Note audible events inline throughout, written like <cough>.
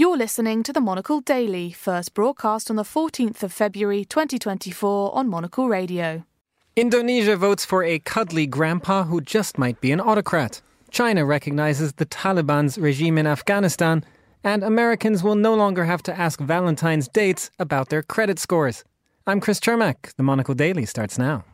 You're listening to the Monocle Daily, first broadcast on the 14th of February 2024 on Monocle Radio. Indonesia votes for a cuddly grandpa who just might be an autocrat. China recognizes the Taliban's regime in Afghanistan, and Americans will no longer have to ask Valentine's dates about their credit scores. I'm Chris Cermak. The Monocle Daily starts now.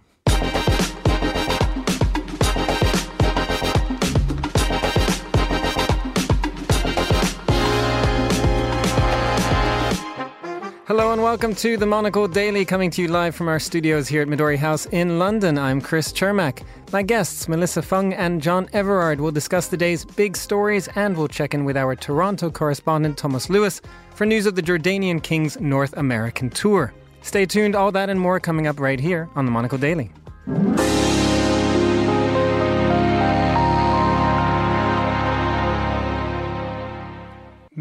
Hello and welcome to the Monocle Daily, coming to you live from our studios here at Midori House in London. I'm Chris Cermak. My guests, Melissa Fung and John Everard, will discuss the day's big stories and we'll check in with our Toronto correspondent, Thomas Lewis, for news of the Jordanian King's North American tour. Stay tuned, all that and more coming up right here on the Monocle Daily.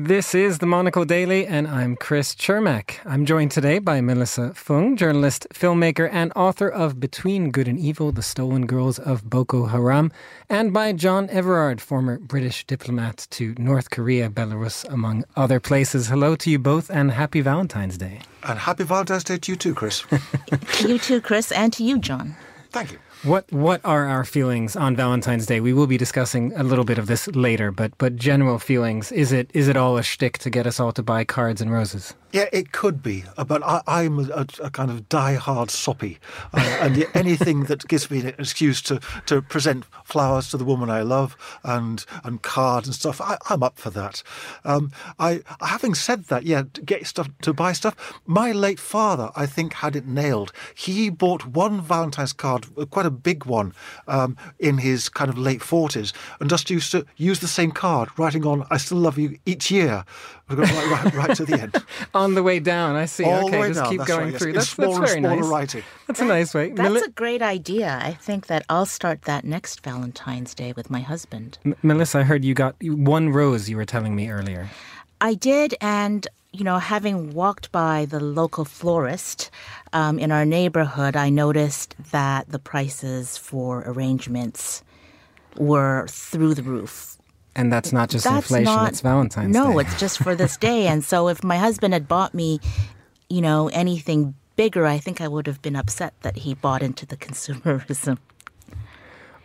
This is the Monocle Daily, and I'm Chris Cermak. I'm joined today by Melissa Fung, journalist, filmmaker, and author of Between Good and Evil The Stolen Girls of Boko Haram, and by John Everard, former British diplomat to North Korea, Belarus, among other places. Hello to you both, and happy Valentine's Day. And happy Valentine's Day to you too, Chris. <laughs> to you too, Chris, and to you, John. Thank you. What what are our feelings on Valentine's Day? We will be discussing a little bit of this later, but but general feelings. Is it is it all a shtick to get us all to buy cards and roses? Yeah, it could be, uh, but I, am a, a, kind of die-hard soppy, uh, and anything that gives me an excuse to, to present flowers to the woman I love and and cards and stuff, I, am up for that. Um, I, having said that, yeah, to get stuff to buy stuff. My late father, I think, had it nailed. He bought one Valentine's card, uh, quite a big one, um, in his kind of late forties, and just used to use the same card, writing on "I still love you" each year, right, right, right to the end. <laughs> on the way down. I see. All okay, just down. keep that's going right, through. Yes. That's, that's very nice. Writing. That's that, a nice way. That's Mel- a great idea. I think that I'll start that next Valentine's Day with my husband. M- Melissa, I heard you got one rose. You were telling me earlier. I did, and you know, having walked by the local florist um, in our neighborhood, I noticed that the prices for arrangements were through the roof and that's not just that's inflation, not, it's Valentine's no, Day. No, it's just for this <laughs> day. And so if my husband had bought me, you know, anything bigger, I think I would have been upset that he bought into the consumerism.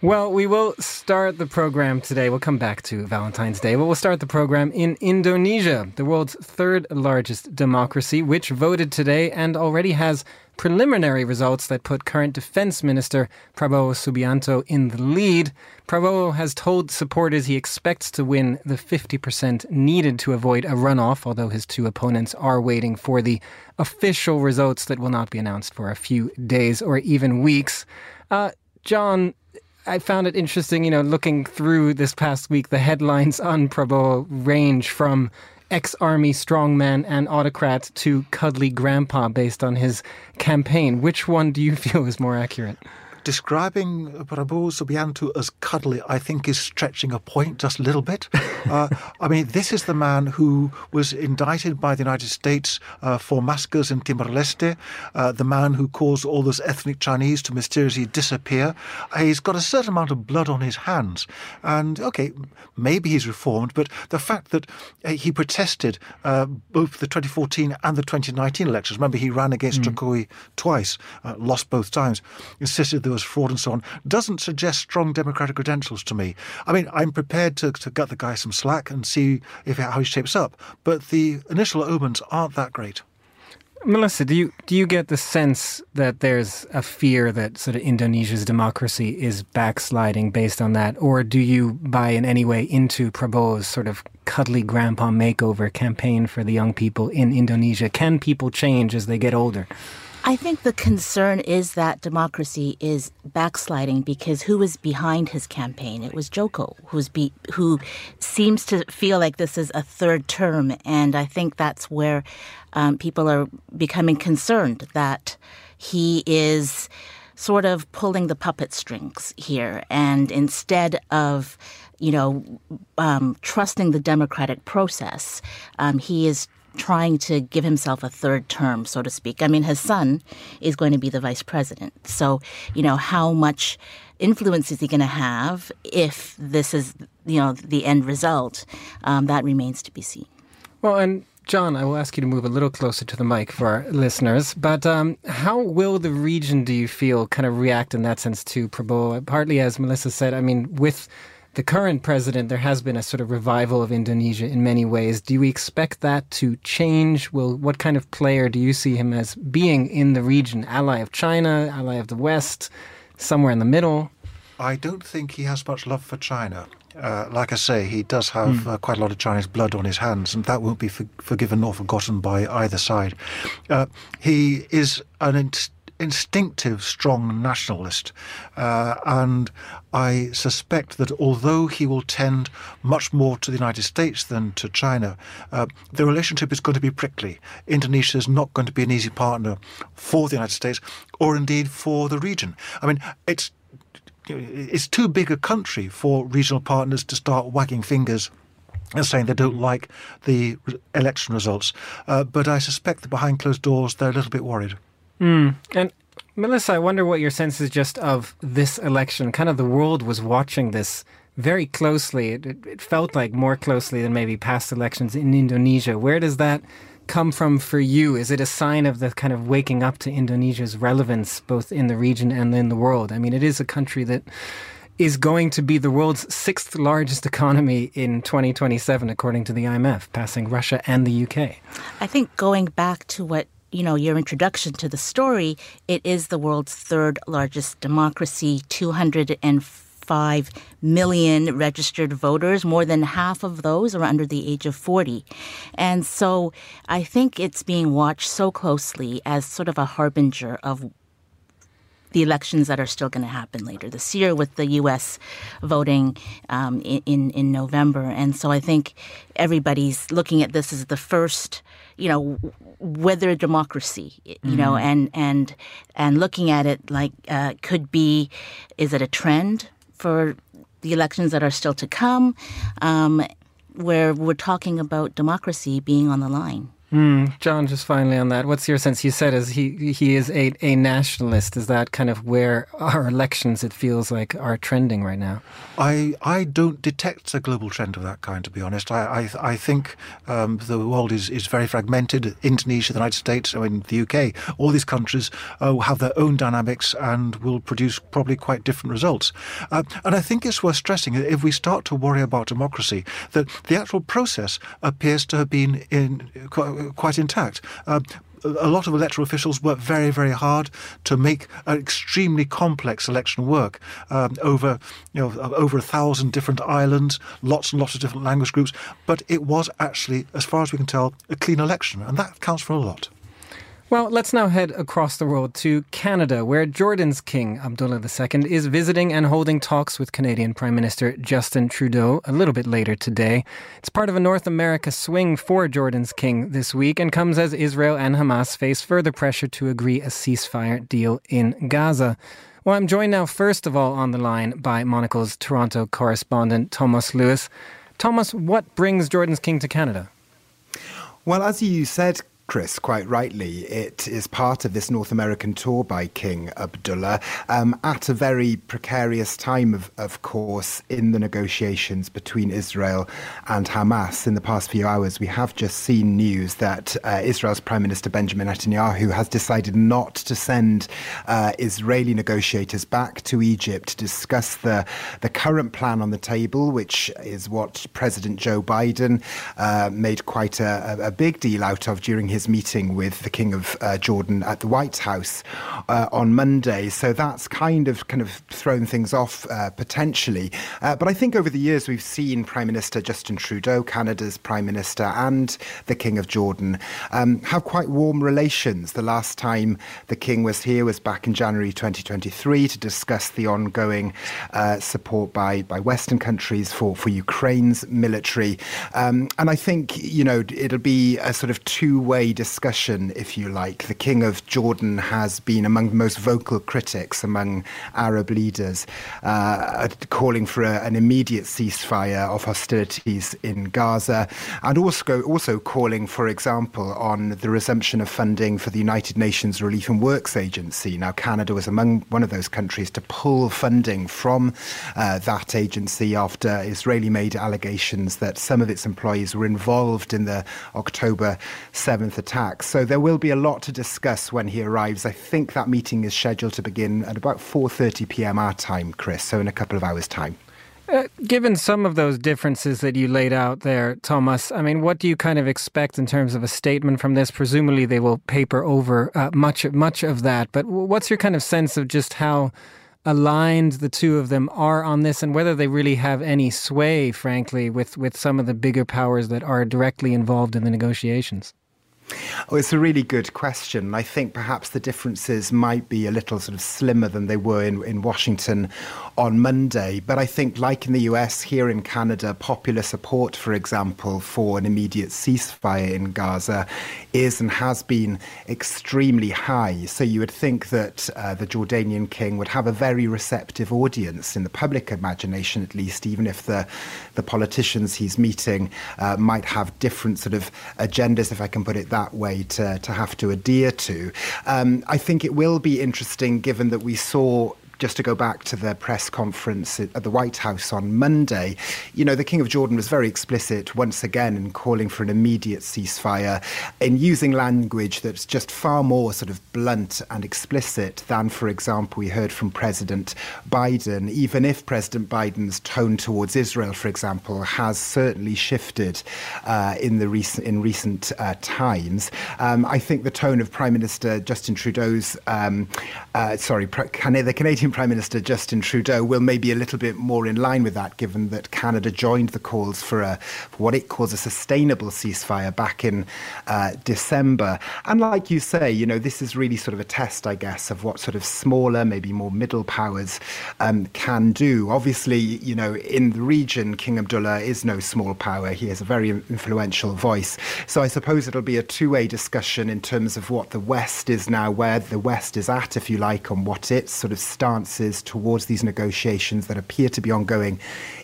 Well, we will start the program today. We'll come back to Valentine's Day, but we'll start the program in Indonesia, the world's third largest democracy, which voted today and already has preliminary results that put current Defense Minister Prabowo Subianto in the lead. Prabowo has told supporters he expects to win the 50% needed to avoid a runoff, although his two opponents are waiting for the official results that will not be announced for a few days or even weeks. Uh, John, I found it interesting, you know, looking through this past week, the headlines <laughs> on Prabowo range from ex-army strongman and autocrat to cuddly grandpa based on his campaign. Which one do you <laughs> feel is more accurate? Describing Prabowo Subianto as cuddly, I think, is stretching a point just a little bit. <laughs> uh, I mean, this is the man who was indicted by the United States uh, for massacres in Timor Leste, uh, the man who caused all those ethnic Chinese to mysteriously disappear. Uh, he's got a certain amount of blood on his hands. And, okay, maybe he's reformed, but the fact that uh, he protested uh, both the 2014 and the 2019 elections, remember, he ran against mm. Jokowi twice, lost both times, insisted there was was fraud and so on, doesn't suggest strong democratic credentials to me. I mean, I'm prepared to, to gut the guy some slack and see if how he shapes up, but the initial omens aren't that great. Melissa, do you do you get the sense that there's a fear that sort of Indonesia's democracy is backsliding based on that, or do you buy in any way into Prabowo's sort of cuddly grandpa makeover campaign for the young people in Indonesia? Can people change as they get older? I think the concern is that democracy is backsliding because who was behind his campaign? It was Joko, who's be, who seems to feel like this is a third term, and I think that's where um, people are becoming concerned that he is sort of pulling the puppet strings here, and instead of you know, um, trusting the democratic process, um, he is trying to give himself a third term, so to speak. I mean, his son is going to be the vice president. So, you know, how much influence is he going to have if this is, you know, the end result? Um, that remains to be seen. Well, and John, I will ask you to move a little closer to the mic for our listeners. But um, how will the region, do you feel, kind of react in that sense to Prabowo? Partly, as Melissa said, I mean, with the current president, there has been a sort of revival of Indonesia in many ways. Do we expect that to change? Will what kind of player do you see him as being in the region? Ally of China, ally of the West, somewhere in the middle? I don't think he has much love for China. Uh, like I say, he does have mm. uh, quite a lot of Chinese blood on his hands, and that won't be for- forgiven nor forgotten by either side. Uh, he is an instinctive, strong nationalist. Uh, and I suspect that although he will tend much more to the United States than to China, uh, the relationship is going to be prickly. Indonesia is not going to be an easy partner for the United States or indeed for the region. I mean, it's it's too big a country for regional partners to start wagging fingers and saying they don't like the election results. Uh, but I suspect that behind closed doors, they're a little bit worried. Mm. And Melissa, I wonder what your sense is just of this election. Kind of the world was watching this very closely. It, it, felt like more closely than maybe past elections in Indonesia. Where does that come from for you? Is it a sign of the kind of waking up to Indonesia's relevance both in the region and in the world? I mean, it is a country that is going to be the world's sixth largest economy in 2027, according to the IMF, passing Russia and the UK. I think going back to what you know, your introduction to the story, it is the world's third largest democracy, 205 million registered voters. More than half of those are under the age of 40. And so I think it's being watched so closely as sort of a harbinger of the elections that are still going to happen later this year with the U.S. voting um, in in November, and so I think everybody's looking at this as the first, you know, whether democracy, you mm-hmm. know, and and and looking at it like uh, could be, is it a trend for the elections that are still to come, um, where we're talking about democracy being on the line. Mm, John, just finally on that, what's your sense? You said as he he is a, a nationalist. Is that kind of where our elections, it feels like, are trending right now? I I don't detect a global trend of that kind, to be honest. I I, I think um, the world is, is very fragmented. Indonesia, the United States, I mean the UK, all these countries uh, have their own dynamics and will produce probably quite different results. Uh, and I think it's worth stressing that if we start to worry about democracy, that the actual process appears to have been in quite intact. Uh, a lot of electoral officials worked very, very hard to make an extremely complex election work um, over, you know, over a thousand different islands, lots and lots of different language groups. But it was actually, as far as we can tell, a clean election, and that counts for a lot. Well, let's now head across the world to Canada, where Jordan's King Abdullah II is visiting and holding talks with Canadian Prime Minister Justin Trudeau a little bit later today. It's part of a North America swing for Jordan's King this week and comes as Israel and Hamas face further pressure to agree a ceasefire deal in Gaza. Well, I'm joined now, first of all, on the line by Monocle's Toronto correspondent, Thomas Lewis. Thomas, what brings Jordan's King to Canada? Well, as you said, Chris, quite rightly, it is part of this North American tour by King Abdullah um, at a very precarious time, of, of course, in the negotiations between Israel and Hamas. In the past few hours, we have just seen news that uh, Israel's Prime Minister Benjamin Netanyahu has decided not to send uh, Israeli negotiators back to Egypt to discuss the, the current plan on the table, which is what President Joe Biden uh, made quite a, a big deal out of during his his meeting with the King of uh, Jordan at the White House uh, on Monday. So that's kind of kind of thrown things off uh, potentially. Uh, but I think over the years we've seen Prime Minister Justin Trudeau, Canada's Prime Minister, and the King of Jordan um, have quite warm relations. The last time the King was here was back in January 2023 to discuss the ongoing uh, support by by Western countries for for Ukraine's military. Um, and I think you know it'll be a sort of two way discussion, if you like. The King of Jordan has been among the most vocal critics among Arab leaders, uh, calling for a, an immediate ceasefire of hostilities in Gaza, and also, also calling, for example, on the resumption of funding for the United Nations Relief and Works Agency. Now, Canada was among one of those countries to pull funding from uh, that agency after Israeli made allegations that some of its employees were involved in the October 7th attacks. So there will be a lot to discuss when he arrives. I think that meeting is scheduled to begin at about 4:30 p.m. our time, Chris, so in a couple of hours time. Uh, given some of those differences that you laid out there, Thomas, I mean, what do you kind of expect in terms of a statement from this? Presumably, they will paper over uh, much much of that. But what's your kind of sense of just how aligned the two of them are on this, and whether they really have any sway, frankly, with with some of the bigger powers that are directly involved in the negotiations? Oh, it's a really good question. I think perhaps the differences might be a little sort of slimmer than they were in, in Washington on Monday. But I think, like in the US, here in Canada, popular support, for example, for an immediate ceasefire in Gaza is and has been extremely high. So you would think that uh, the Jordanian king would have a very receptive audience in the public imagination, at least, even if the, the politicians he's meeting uh, might have different sort of agendas, if I can put it that that way to, to have to adhere to. Um, I think it will be interesting given that we saw just to go back to the press conference at the White House on Monday, you know, the King of Jordan was very explicit once again in calling for an immediate ceasefire, in using language that's just far more sort of blunt and explicit than, for example, we heard from President Biden, even if President Biden's tone towards Israel, for example, has certainly shifted uh, in the recent in recent uh, times. Um, I think the tone of Prime Minister Justin Trudeau's, um, uh, sorry, the Canadian Prime Minister Justin Trudeau will maybe a little bit more in line with that, given that Canada joined the calls for, a, for what it calls a sustainable ceasefire back in uh, December. And like you say, you know, this is really sort of a test, I guess, of what sort of smaller, maybe more middle powers um, can do. Obviously, you know, in the region, King Abdullah is no small power. He has a very influential voice. So I suppose it'll be a two way discussion in terms of what the West is now, where the West is at, if you like, on what its sort of stance advances towards these negotiations that appear to be ongoing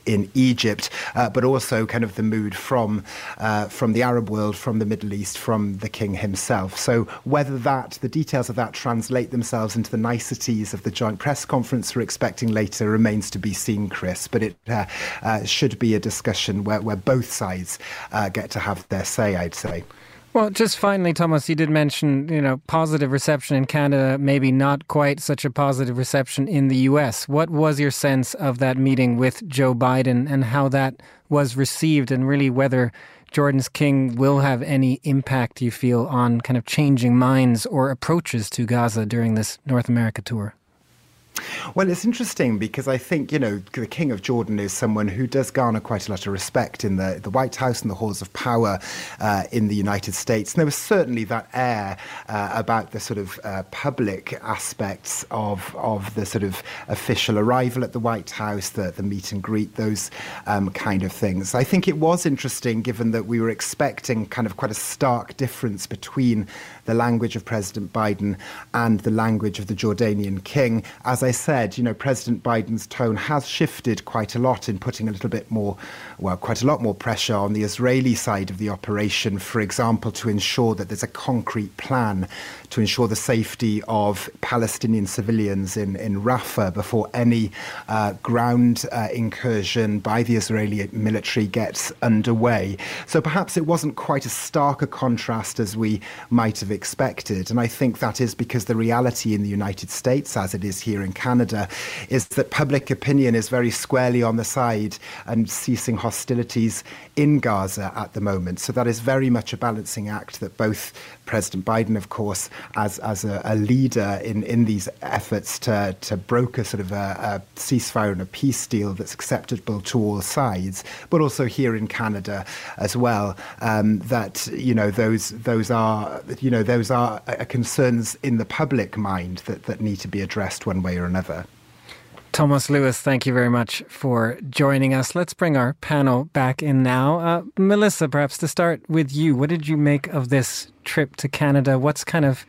in Egypt, uh, but also kind of the mood from uh, from the Arab world, from the Middle East, from the king himself. So whether that the details of that translate themselves into the niceties of the joint press conference we're expecting later remains to be seen, Chris. But it uh, uh should be a discussion where, where both sides uh, get to have their say. I'd say. Well, just finally, Thomas, you did mention, you know, positive reception in Canada, maybe not quite such a positive reception in the US. What was your sense of that meeting with Joe Biden and how that was received and really whether Jordan's king will have any impact you feel on kind of changing minds or approaches to Gaza during this North America tour? Well, it's interesting because I think, you know, the King of Jordan is someone who does garner quite a lot of respect in the, the White House and the halls of power uh, in the United States. And there was certainly that air uh, about the sort of uh, public aspects of, of the sort of official arrival at the White House, the, the meet and greet, those um, kind of things. I think it was interesting given that we were expecting kind of quite a stark difference between the language of President Biden and the language of the Jordanian king. As I said, you know, President Biden's tone has shifted quite a lot in putting a little bit more, well, quite a lot more pressure on the Israeli side of the operation, for example, to ensure that there's a concrete plan to ensure the safety of Palestinian civilians in, in Rafah before any uh, ground uh, incursion by the Israeli military gets underway. So perhaps it wasn't quite as stark a contrast as we might have expected. And I think that is because the reality in the United States, as it is here in Canada, is that public opinion is very squarely on the side and ceasing hostilities in Gaza at the moment. So that is very much a balancing act that both President Biden, of course, as, as a, a leader in, in these efforts to, to broker sort of a, a ceasefire and a peace deal that's acceptable to all sides, but also here in Canada as well, um, that, you know, those, those are, you know, those are uh, concerns in the public mind that, that need to be addressed one way or another. Thomas Lewis, thank you very much for joining us. Let's bring our panel back in now. Uh, Melissa, perhaps to start with you, what did you make of this trip to Canada? What's kind of,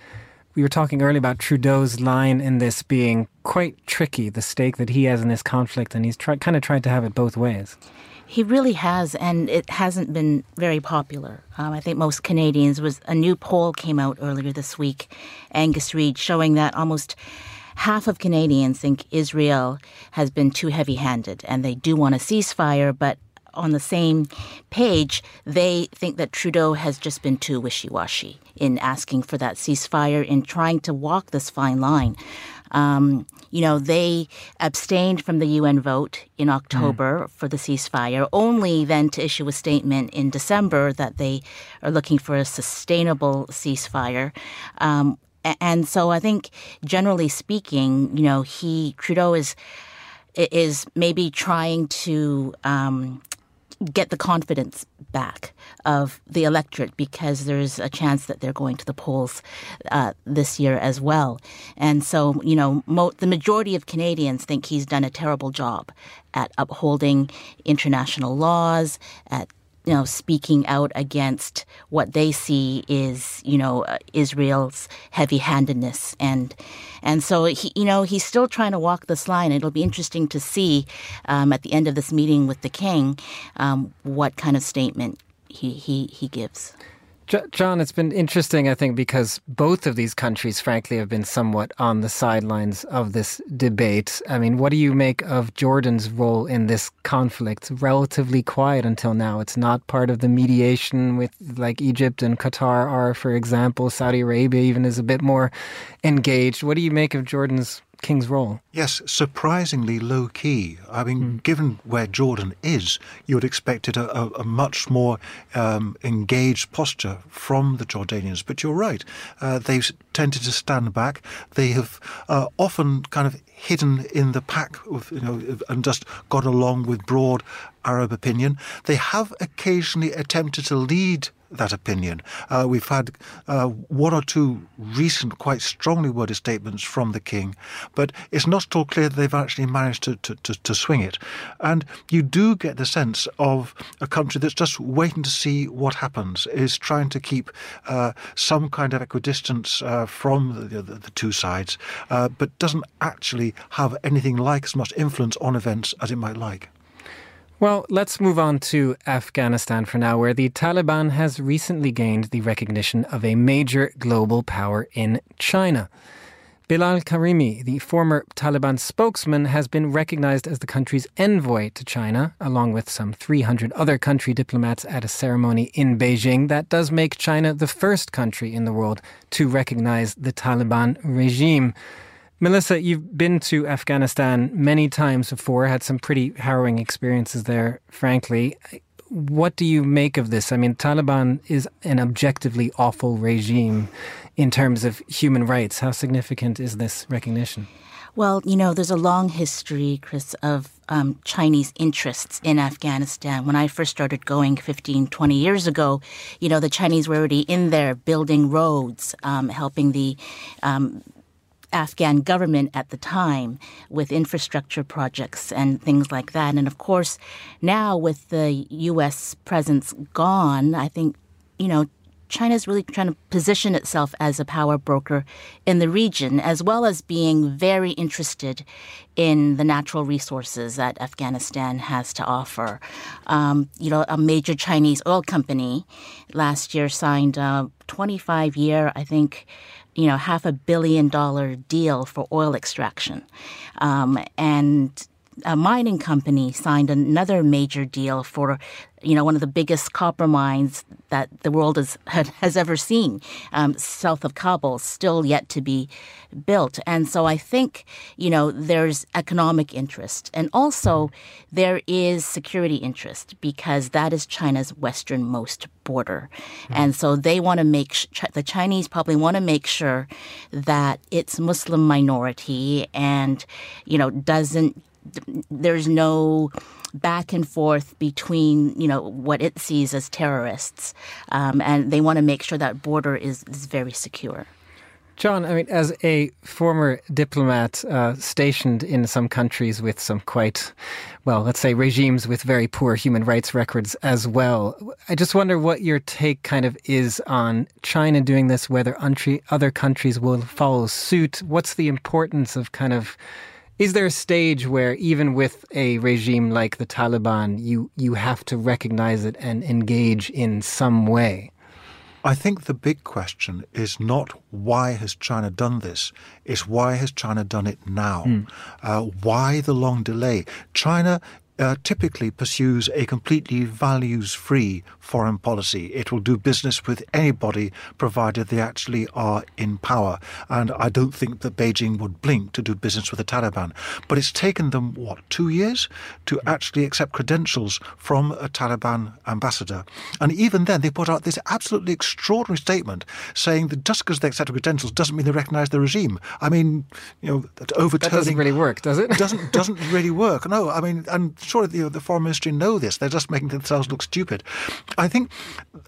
we were talking earlier about Trudeau's line in this being quite tricky, the stake that he has in this conflict, and he's try, kind of tried to have it both ways. He really has, and it hasn't been very popular. Um, I think most Canadians was a new poll came out earlier this week, Angus Reid, showing that almost half of Canadians think Israel has been too heavy handed and they do want a ceasefire, but on the same page, they think that Trudeau has just been too wishy washy in asking for that ceasefire, in trying to walk this fine line. Um, you know, they abstained from the UN vote in October mm. for the ceasefire, only then to issue a statement in December that they are looking for a sustainable ceasefire. Um, and so I think generally speaking, you know, he Trudeau is is maybe trying to um, get the confidence back of the electorate because there's a chance that they're going to the polls uh, this year as well. And so, you know, mo- the majority of Canadians think he's done a terrible job at upholding international laws, at you know, speaking out against what they see is, you know, uh, Israel's heavy-handedness, and and so he, you know, he's still trying to walk this line. It'll be interesting to see um, at the end of this meeting with the king um, what kind of statement he he he gives. John, it's been interesting, I think, because both of these countries, frankly, have been somewhat on the sidelines of this debate. I mean, what do you make of Jordan's role in this conflict? Relatively quiet until now. It's not part of the mediation with like Egypt and Qatar are, for example. Saudi Arabia even is a bit more engaged. What do you make of Jordan's King's role? Yes, surprisingly low key. I mean, mm. given where Jordan is, you would expect it a, a, a much more um, engaged posture from the Jordanians. But you're right, uh, they've tended to stand back. They have uh, often kind of hidden in the pack, of, you know, and just gone along with broad Arab opinion. They have occasionally attempted to lead that opinion. Uh, we've had uh, one or two recent, quite strongly worded statements from the king, but it's not at all clear that they've actually managed to, to, to, to, swing it. And you do get the sense of a country that's just waiting to see what happens, is trying to keep uh, some kind of equidistance uh, from the, the, the, two sides, uh, but doesn't actually have anything like as much influence on events as it might like. Well, let's move on to Afghanistan for now, where the Taliban has recently gained the recognition of a major global power in China. Bilal Karimi, the former Taliban spokesman, has been recognized as the country's envoy to China, along with some 300 other country diplomats at a ceremony in Beijing. That does make China the first country in the world to recognize the Taliban regime. Melissa, you've been to Afghanistan many times before, had some pretty harrowing experiences there, frankly. What do you make of this? I mean, Taliban is an objectively awful regime in terms of human rights. How significant is this recognition? Well, you know, there's a long history, Chris, of um, Chinese interests in Afghanistan. When I first started going 15, 20 years ago, you know, the Chinese were already in there building roads, um, helping the um, Afghan government at the time with infrastructure projects and things like that. And of course, now with the U.S. presence gone, I think, you know, China's really trying to position itself as a power broker in the region, as well as being very interested in the natural resources that Afghanistan has to offer. Um, you know, a major Chinese oil company last year signed a 25 year, I think, you know, half a billion dollar deal for oil extraction. Um, and a mining company signed another major deal for you know, one of the biggest copper mines that the world has has ever seen, um, south of Kabul, still yet to be built. And so I think, you know, there's economic interest, and also there is security interest because that is China's westernmost border, mm-hmm. and so they want to make sh- the Chinese probably want to make sure that its Muslim minority and you know doesn't there's no back and forth between you know what it sees as terrorists, um, and they want to make sure that border is, is very secure. John, I mean, as a former diplomat uh, stationed in some countries with some quite, well, let's say regimes with very poor human rights records as well, I just wonder what your take kind of is on China doing this, whether other countries will follow suit. What's the importance of kind of is there a stage where even with a regime like the Taliban, you you have to recognize it and engage in some way? I think the big question is not why has China done this, it's why has China done it now? Mm. Uh, why the long delay? China uh, typically pursues a completely values free foreign policy. It will do business with anybody provided they actually are in power. And I don't think that Beijing would blink to do business with the Taliban. But it's taken them, what, two years to actually accept credentials from a Taliban ambassador. And even then, they put out this absolutely extraordinary statement saying that just because they accept credentials doesn't mean they recognize the regime. I mean, you know, overturning. That doesn't really work, does it? doesn't, doesn't <laughs> really work. No, I mean, and surely the, the foreign ministry know this. They're just making themselves look stupid. I think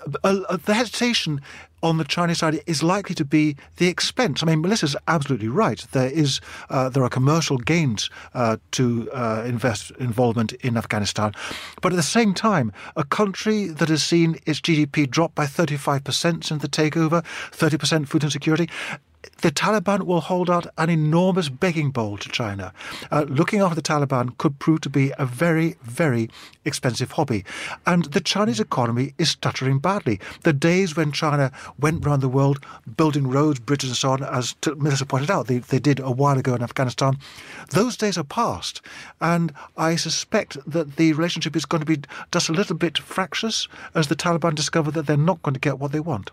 the hesitation on the Chinese side is likely to be the expense. I mean, Melissa's absolutely right. There is uh, there are commercial gains uh, to uh, invest involvement in Afghanistan, but at the same time, a country that has seen its GDP drop by 35% since the takeover, 30% food insecurity, the Taliban will hold out an enormous begging bowl to China. Uh, looking after the Taliban could prove to be a very, very expensive hobby. And the Chinese economy is stuttering badly. The days when China went around the world building roads, bridges, and so on, as Melissa pointed out, they, they did a while ago in Afghanistan, those days are past. And I suspect that the relationship is going to be just a little bit fractious as the Taliban discover that they're not going to get what they want.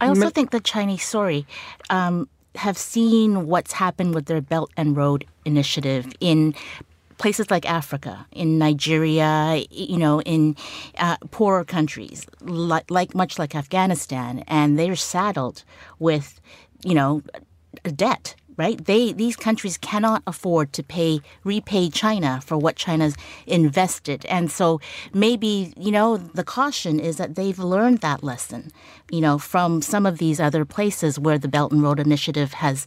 I also think the Chinese, sorry, um, have seen what's happened with their Belt and Road initiative in places like Africa, in Nigeria, you know, in uh, poorer countries, like, like much like Afghanistan, and they're saddled with, you know, debt right? They these countries cannot afford to pay repay China for what China's invested, and so maybe you know the caution is that they've learned that lesson, you know, from some of these other places where the Belt and Road Initiative has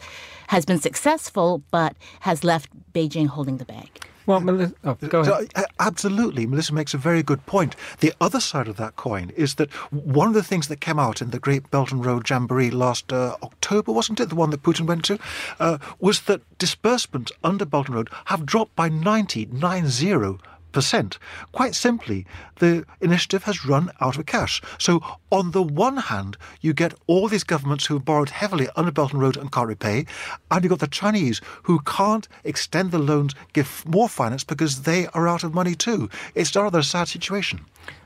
has been successful, but has left Beijing holding the bag. Well, Melissa, oh, go ahead. Uh, absolutely. Melissa makes a very good point. The other side of that coin is that one of the things that came out in the Great Belt and Road Jamboree last uh, October, wasn't it, the one that Putin went to, uh, was that disbursements under Belt and Road have dropped by 90, 90 percent. Quite simply, the initiative has run out of cash. So, on the one hand, you get all these governments who borrowed heavily under Belt and Road and can't repay, and you've got the Chinese who can't extend the loans, give more finance because they are out of money too. It's a rather sad situation.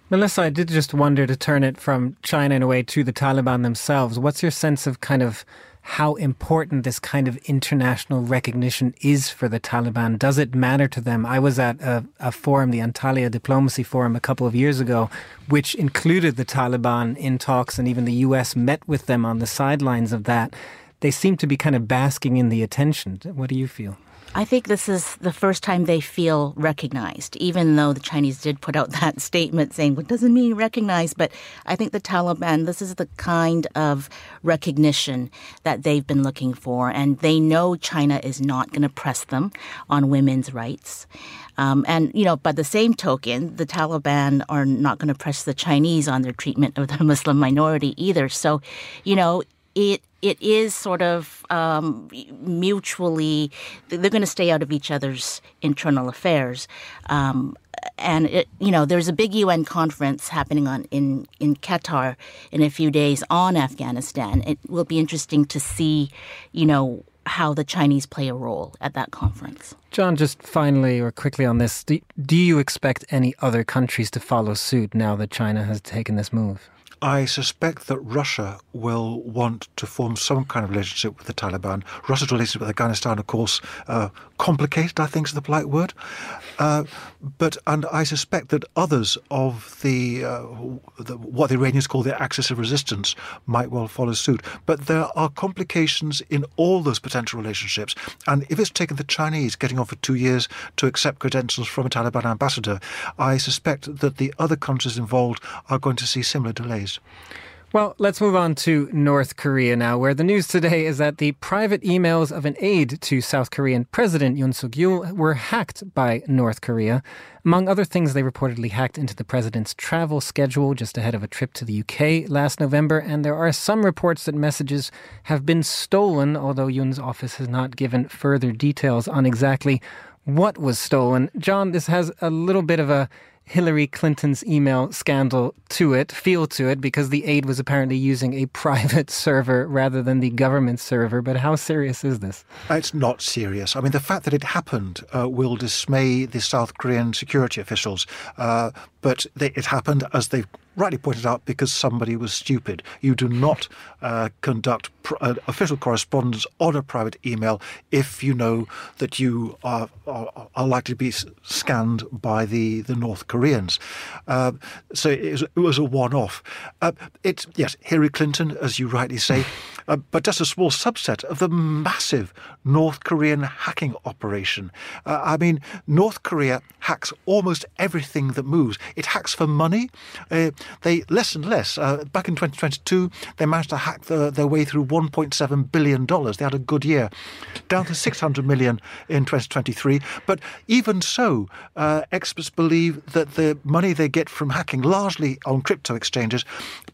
Melissa, I did just wonder to turn it from China in a way to the Taliban themselves. What's your sense of kind of how important this kind of international recognition is for the Taliban. Does it matter to them? I was at a, a, forum, the Antalya Diplomacy Forum, a couple of years ago, which included the Taliban in talks, and even the US met with them on the sidelines of that. They seem to be kind of basking in the attention. What do you feel? I think this is the first time they feel recognized, even though the Chinese did put out <laughs> that statement saying what doesn't mean recognized. But I think the Taliban, this is the kind of recognition that they've been looking for. And they know China is not going to press them on women's rights. Um, and, you know, by the same token, the Taliban are not going to press the Chinese on their treatment of the <laughs> Muslim minority either. So, you know, it it is sort of um, mutually they're going to stay out of each other's internal affairs. Um, and it, you know, there's a big UN conference happening on in in Qatar in a few days on Afghanistan. It will be interesting to see, you know, how the Chinese play a role at that conference. John, just finally or quickly on this, do, do you expect any other countries to follow suit now that China has taken this move? I suspect that Russia will want to form some kind of relationship with the Taliban. Russia's relationship with Afghanistan, of course, uh, complicated, I think is the polite word. Uh, but and I suspect that others of the, uh, the, what the Iranians call the axis of resistance might well follow suit. But there are complications in all those potential relationships. And if it's taken the Chinese getting on for two years to accept credentials from a Taliban ambassador, I suspect that the other countries involved are going to see similar delays. Well, let's move on to North Korea now, where the news today is that the private emails of an aide to South Korean President Yoon Suk Yeol were hacked by North Korea. Among other things, they reportedly hacked into the president's travel schedule just ahead of a trip to the UK last November, and there are some reports that messages have been stolen, although Yoon's office has not given further details on exactly what was stolen. John, this has a little bit of a Hillary Clinton's email scandal to it, feel to it, because the aide was apparently using a <laughs> private server rather than the government server. But how serious is this? It's not serious. I mean, the fact that it happened uh, will dismay the South Korean security officials. Uh, but they, it happened, as they've rightly pointed out, because somebody was stupid. You do not uh, conduct uh, official correspondence on a private email if you know that you are, are, are likely to be scanned by the, the North Koreans. Uh, so it was, it was a one-off. Uh, it's yes, Hillary Clinton, as you rightly say, <laughs> uh, but just a small subset of the massive North Korean hacking operation. Uh, I mean, North Korea hacks almost everything that moves. It hacks for money. Uh, they less and less. Uh, back in 2022, they managed to hack the, their way through 1.7 billion dollars. They had a good year, down to 600 million in 2023. But even so, uh, experts believe that the money they get from hacking, largely on crypto exchanges,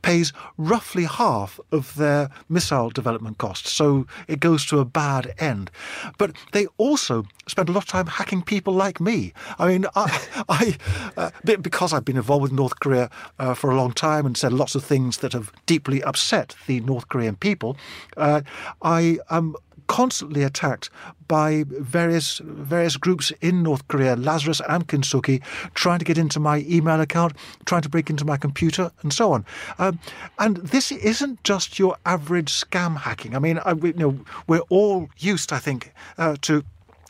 pays roughly half of their missile development costs. So it goes to a bad end. But they also spend a lot of time hacking people like me. I mean, I, <laughs> I uh, because I've been involved with North Korea uh, for a long time and said lots of things that have deeply upset the North Korean people, uh, I am constantly attacked by various various groups in North Korea, Lazarus and Kimsuky, trying to get into my email account, trying to break into my computer, and so on. Um, and this isn't just your average scam hacking. I mean, I, you know, we're all used, I think, uh, to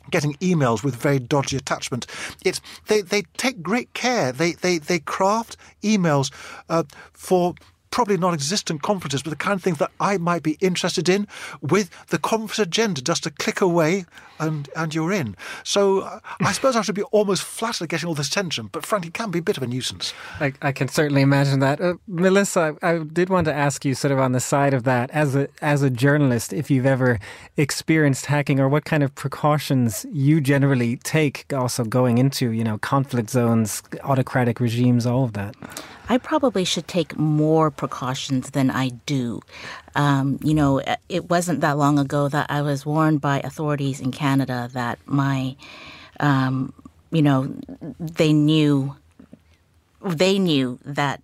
getting emails with very dodgy attachments. It's they, they take great care. They they they craft emails uh, for probably non-existent conferences, but the kind of things that I might be interested in with the conference agenda, just a click away and and you're in. So uh, I suppose I should be almost flattered getting all this attention, but frankly, it can be a bit of a nuisance. I, I can certainly imagine that. Uh, Melissa, I, I, did want to ask you, sort of on the side of that, as a as a journalist, if you've ever experienced hacking, or what kind of precautions you generally take, also going into you know conflict zones, autocratic regimes, all of that. I probably should take more precautions than I do. Um, you know, it wasn't that long ago that I was warned by authorities in Canada that my, um, you know, they knew, they knew that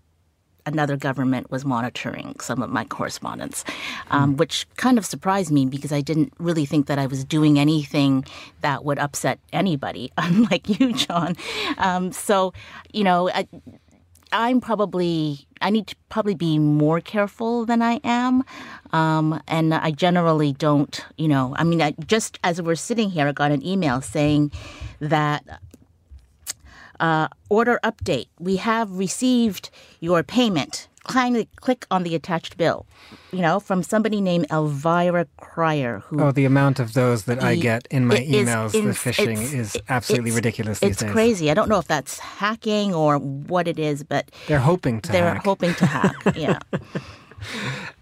another government was monitoring some of my correspondence, um, mm. which kind of surprised me because I didn't really think that I was doing anything that would upset anybody, <laughs> unlike you, John. Um, so, you know, I, I'm probably I need to probably be more careful than I am, um, and I generally don't. You know, I mean, I, just as we're sitting here, I got an email saying that uh, order update. We have received your payment kindly click on the attached bill. You know, from somebody named Elvira Cryer. Who oh, the amount of those that I get in my emails, the phishing is absolutely ridiculous these it's days. It's crazy. I don't know if that's hacking or what it is, but they're hoping to. They're hack. hoping to hack. <laughs> Yeah.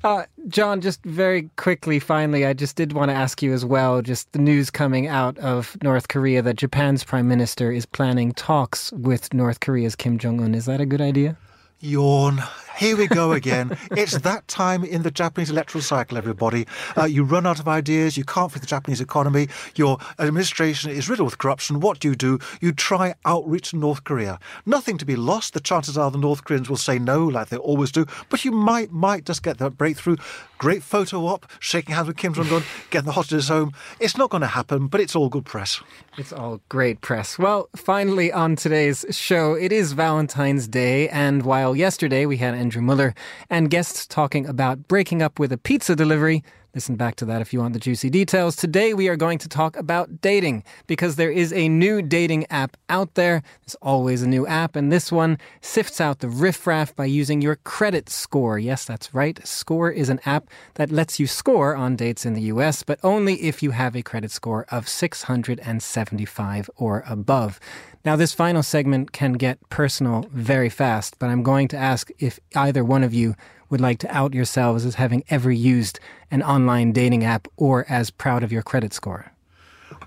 Uh, John, just very quickly, finally, I just did want to ask you as well just the news coming out of North Korea that Japan's prime minister is planning talks with North Korea's Kim Jong un. Is that a good idea? Yawn. Here we go again. it's that time in the Japanese electoral cycle, everybody. Uh, you run out of ideas. You can't fix the Japanese economy. Your administration is riddled with corruption. What do you do? You try outreach to North Korea. Nothing to be lost. The chances are the North Koreans will say no, like they always do. But you might, might just get that breakthrough. Great photo op, shaking hands with Kim Jong Un, getting the hostages home. It's not going to happen, but it's all good press. It's all great press. Well, finally on today's show, it is Valentine's Day, and while yesterday we had Andrew Mueller and guests talking about breaking up with a pizza delivery, Listen back to that if you want the juicy details. Today we are going to talk about dating because there is a new dating app out there. There's always a new app, and this one sifts out the riffraff by using your credit score. Yes, that's right. Score is an app that lets you score on dates in the US, but only if you have a credit score of 675 or above. Now, this final segment can get personal very fast, but I'm going to ask if either one of you would like to out yourselves as having ever used an online dating app or as proud of your credit score.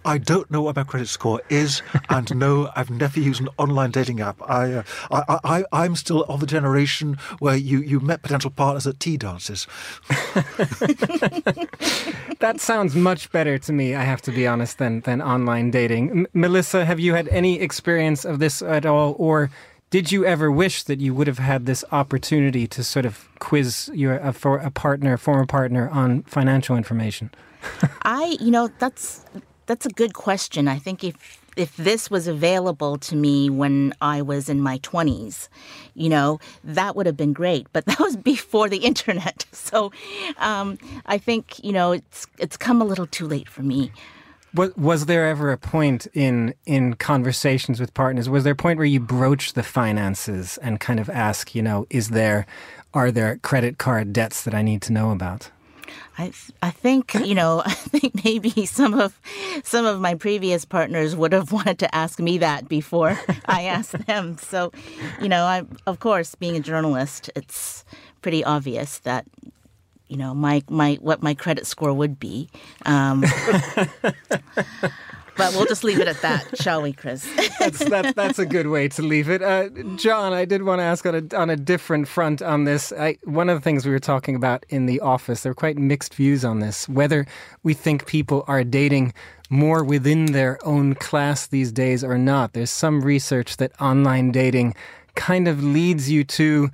I don't know what my credit score is, <laughs> and no, I've never used an online dating app. I, uh, I, I, am still of the generation where you, you met potential partners at tea dances. <laughs> that sounds much better to me, I have to be honest, than, than online dating. M- Melissa, have you had any experience of this at all, or did you ever wish that you would have had this opportunity to sort of quiz your uh, for a partner, former partner, on financial information? I, you know, that's that's a good question. I think if if this was available to me when I was in my 20s, you know, that would have been great. But <laughs> that was before the internet. <laughs> So um, I think, you know, it's, it's come a little too late for me. Was, was there ever a point in in conversations with partners? Was there a point where you broached the finances and kind of ask, you know, is there are there credit card debts that I need to know about? I I think <clears throat> you know <laughs> I think maybe some of some of my previous partners would have wanted to ask me that before <laughs> I asked them. So, you know, I of course being a journalist, it's pretty obvious that you know my my what my credit score would be. Um, <laughs> but we'll just leave it at that, shall we, Chris? <laughs> that's that, that's a good way to leave it. Uh, John, I did want to ask on a on a different front on this. I, one of the things we were talking about in the office, there were quite mixed views on this. Whether we think people are dating more within their own class these days or not. There's some research that online dating kind of leads you to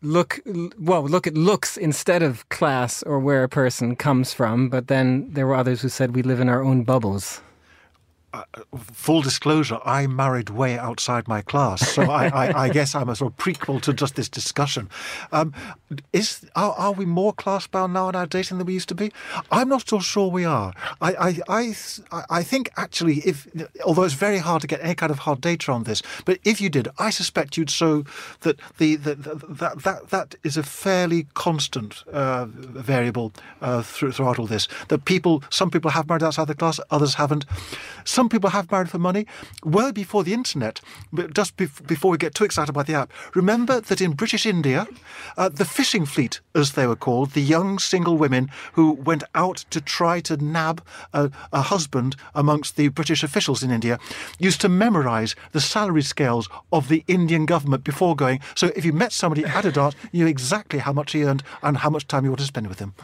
look well look at looks instead of class or where a person comes from but then there were others who said we live in our own bubbles uh, full disclosure, I married way outside my class, so I, I, <laughs> I, guess I'm a sort of prequel to just this discussion. Um, is are, are, we more class bound now in our dating than we used to be? I'm not so sure we are. I, I, I, I think actually, if although it's very hard to get any kind of hard data on this, but if you did, I suspect you'd show that the, the, the that that that is a fairly constant uh, variable uh, through, throughout all this. That people, some people have married outside the class, others haven't. Some some people have married for money well before the internet, but just before we get too excited about the app. Remember that in British India, uh, the fishing fleet, as they were called, the young single women who went out to try to nab a, a husband amongst the British officials in India, used to memorize the salary scales of the Indian government before going. So if you met somebody at a dart, you knew exactly how much he earned and how much time you wanted to spend with him.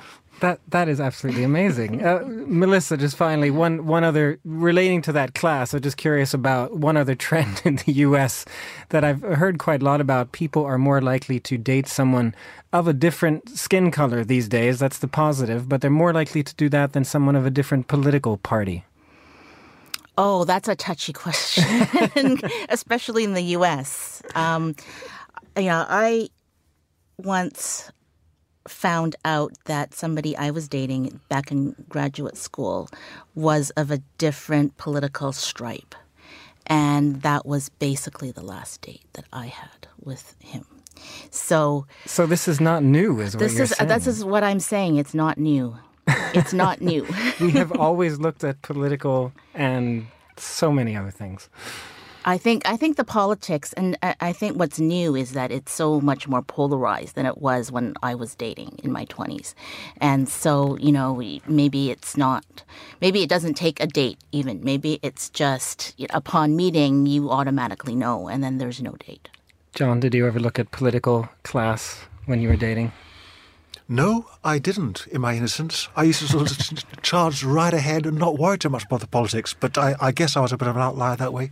That that is absolutely amazing, uh, Melissa. Just finally, one one other relating to that class. I'm just curious about one other trend <laughs> in the U.S. that I've heard quite a lot about. People are more likely to date someone of a different skin color these days. That's the positive, but they're more likely to do that than someone of a different political party. Oh, that's a touchy question, <laughs> especially in the U.S. Um, know, I once found out that somebody I was dating back in graduate school was of a different political stripe. And that was basically the last date that I had with him. So, so this is not new, is this is uh, saying. this is what I'm saying. It's not new. It's not new. <laughs> we have always looked at political and so many other things. I think I think the politics, and I think what's new is that it's so much more polarized than it was when I was dating in my twenties, and so you know maybe it's not, maybe it doesn't take a date even. Maybe it's just upon meeting you automatically know, and then there's no date. John, did you ever look at political class when you were dating? No, I didn't, in my innocence. I used to sort of <laughs> charge right ahead and not worry too much about the politics, but I, I guess I was a bit of an outlier that way.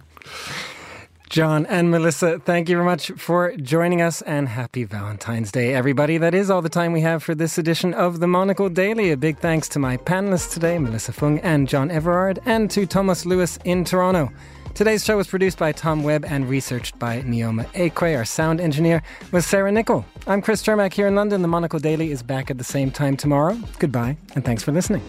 John and Melissa, thank you very much for joining us and happy Valentine's Day, everybody. That is all the time we have for this edition of the Monocle Daily. A big thanks to my panelists today, Melissa Fung and John Everard, and to Thomas Lewis in Toronto. Today's show was produced by Tom Webb and researched by Neoma Akwe. Our sound engineer was Sarah Nichol. I'm Chris Cermak here in London. The Monocle Daily is back at the same time tomorrow. Goodbye, and thanks for listening.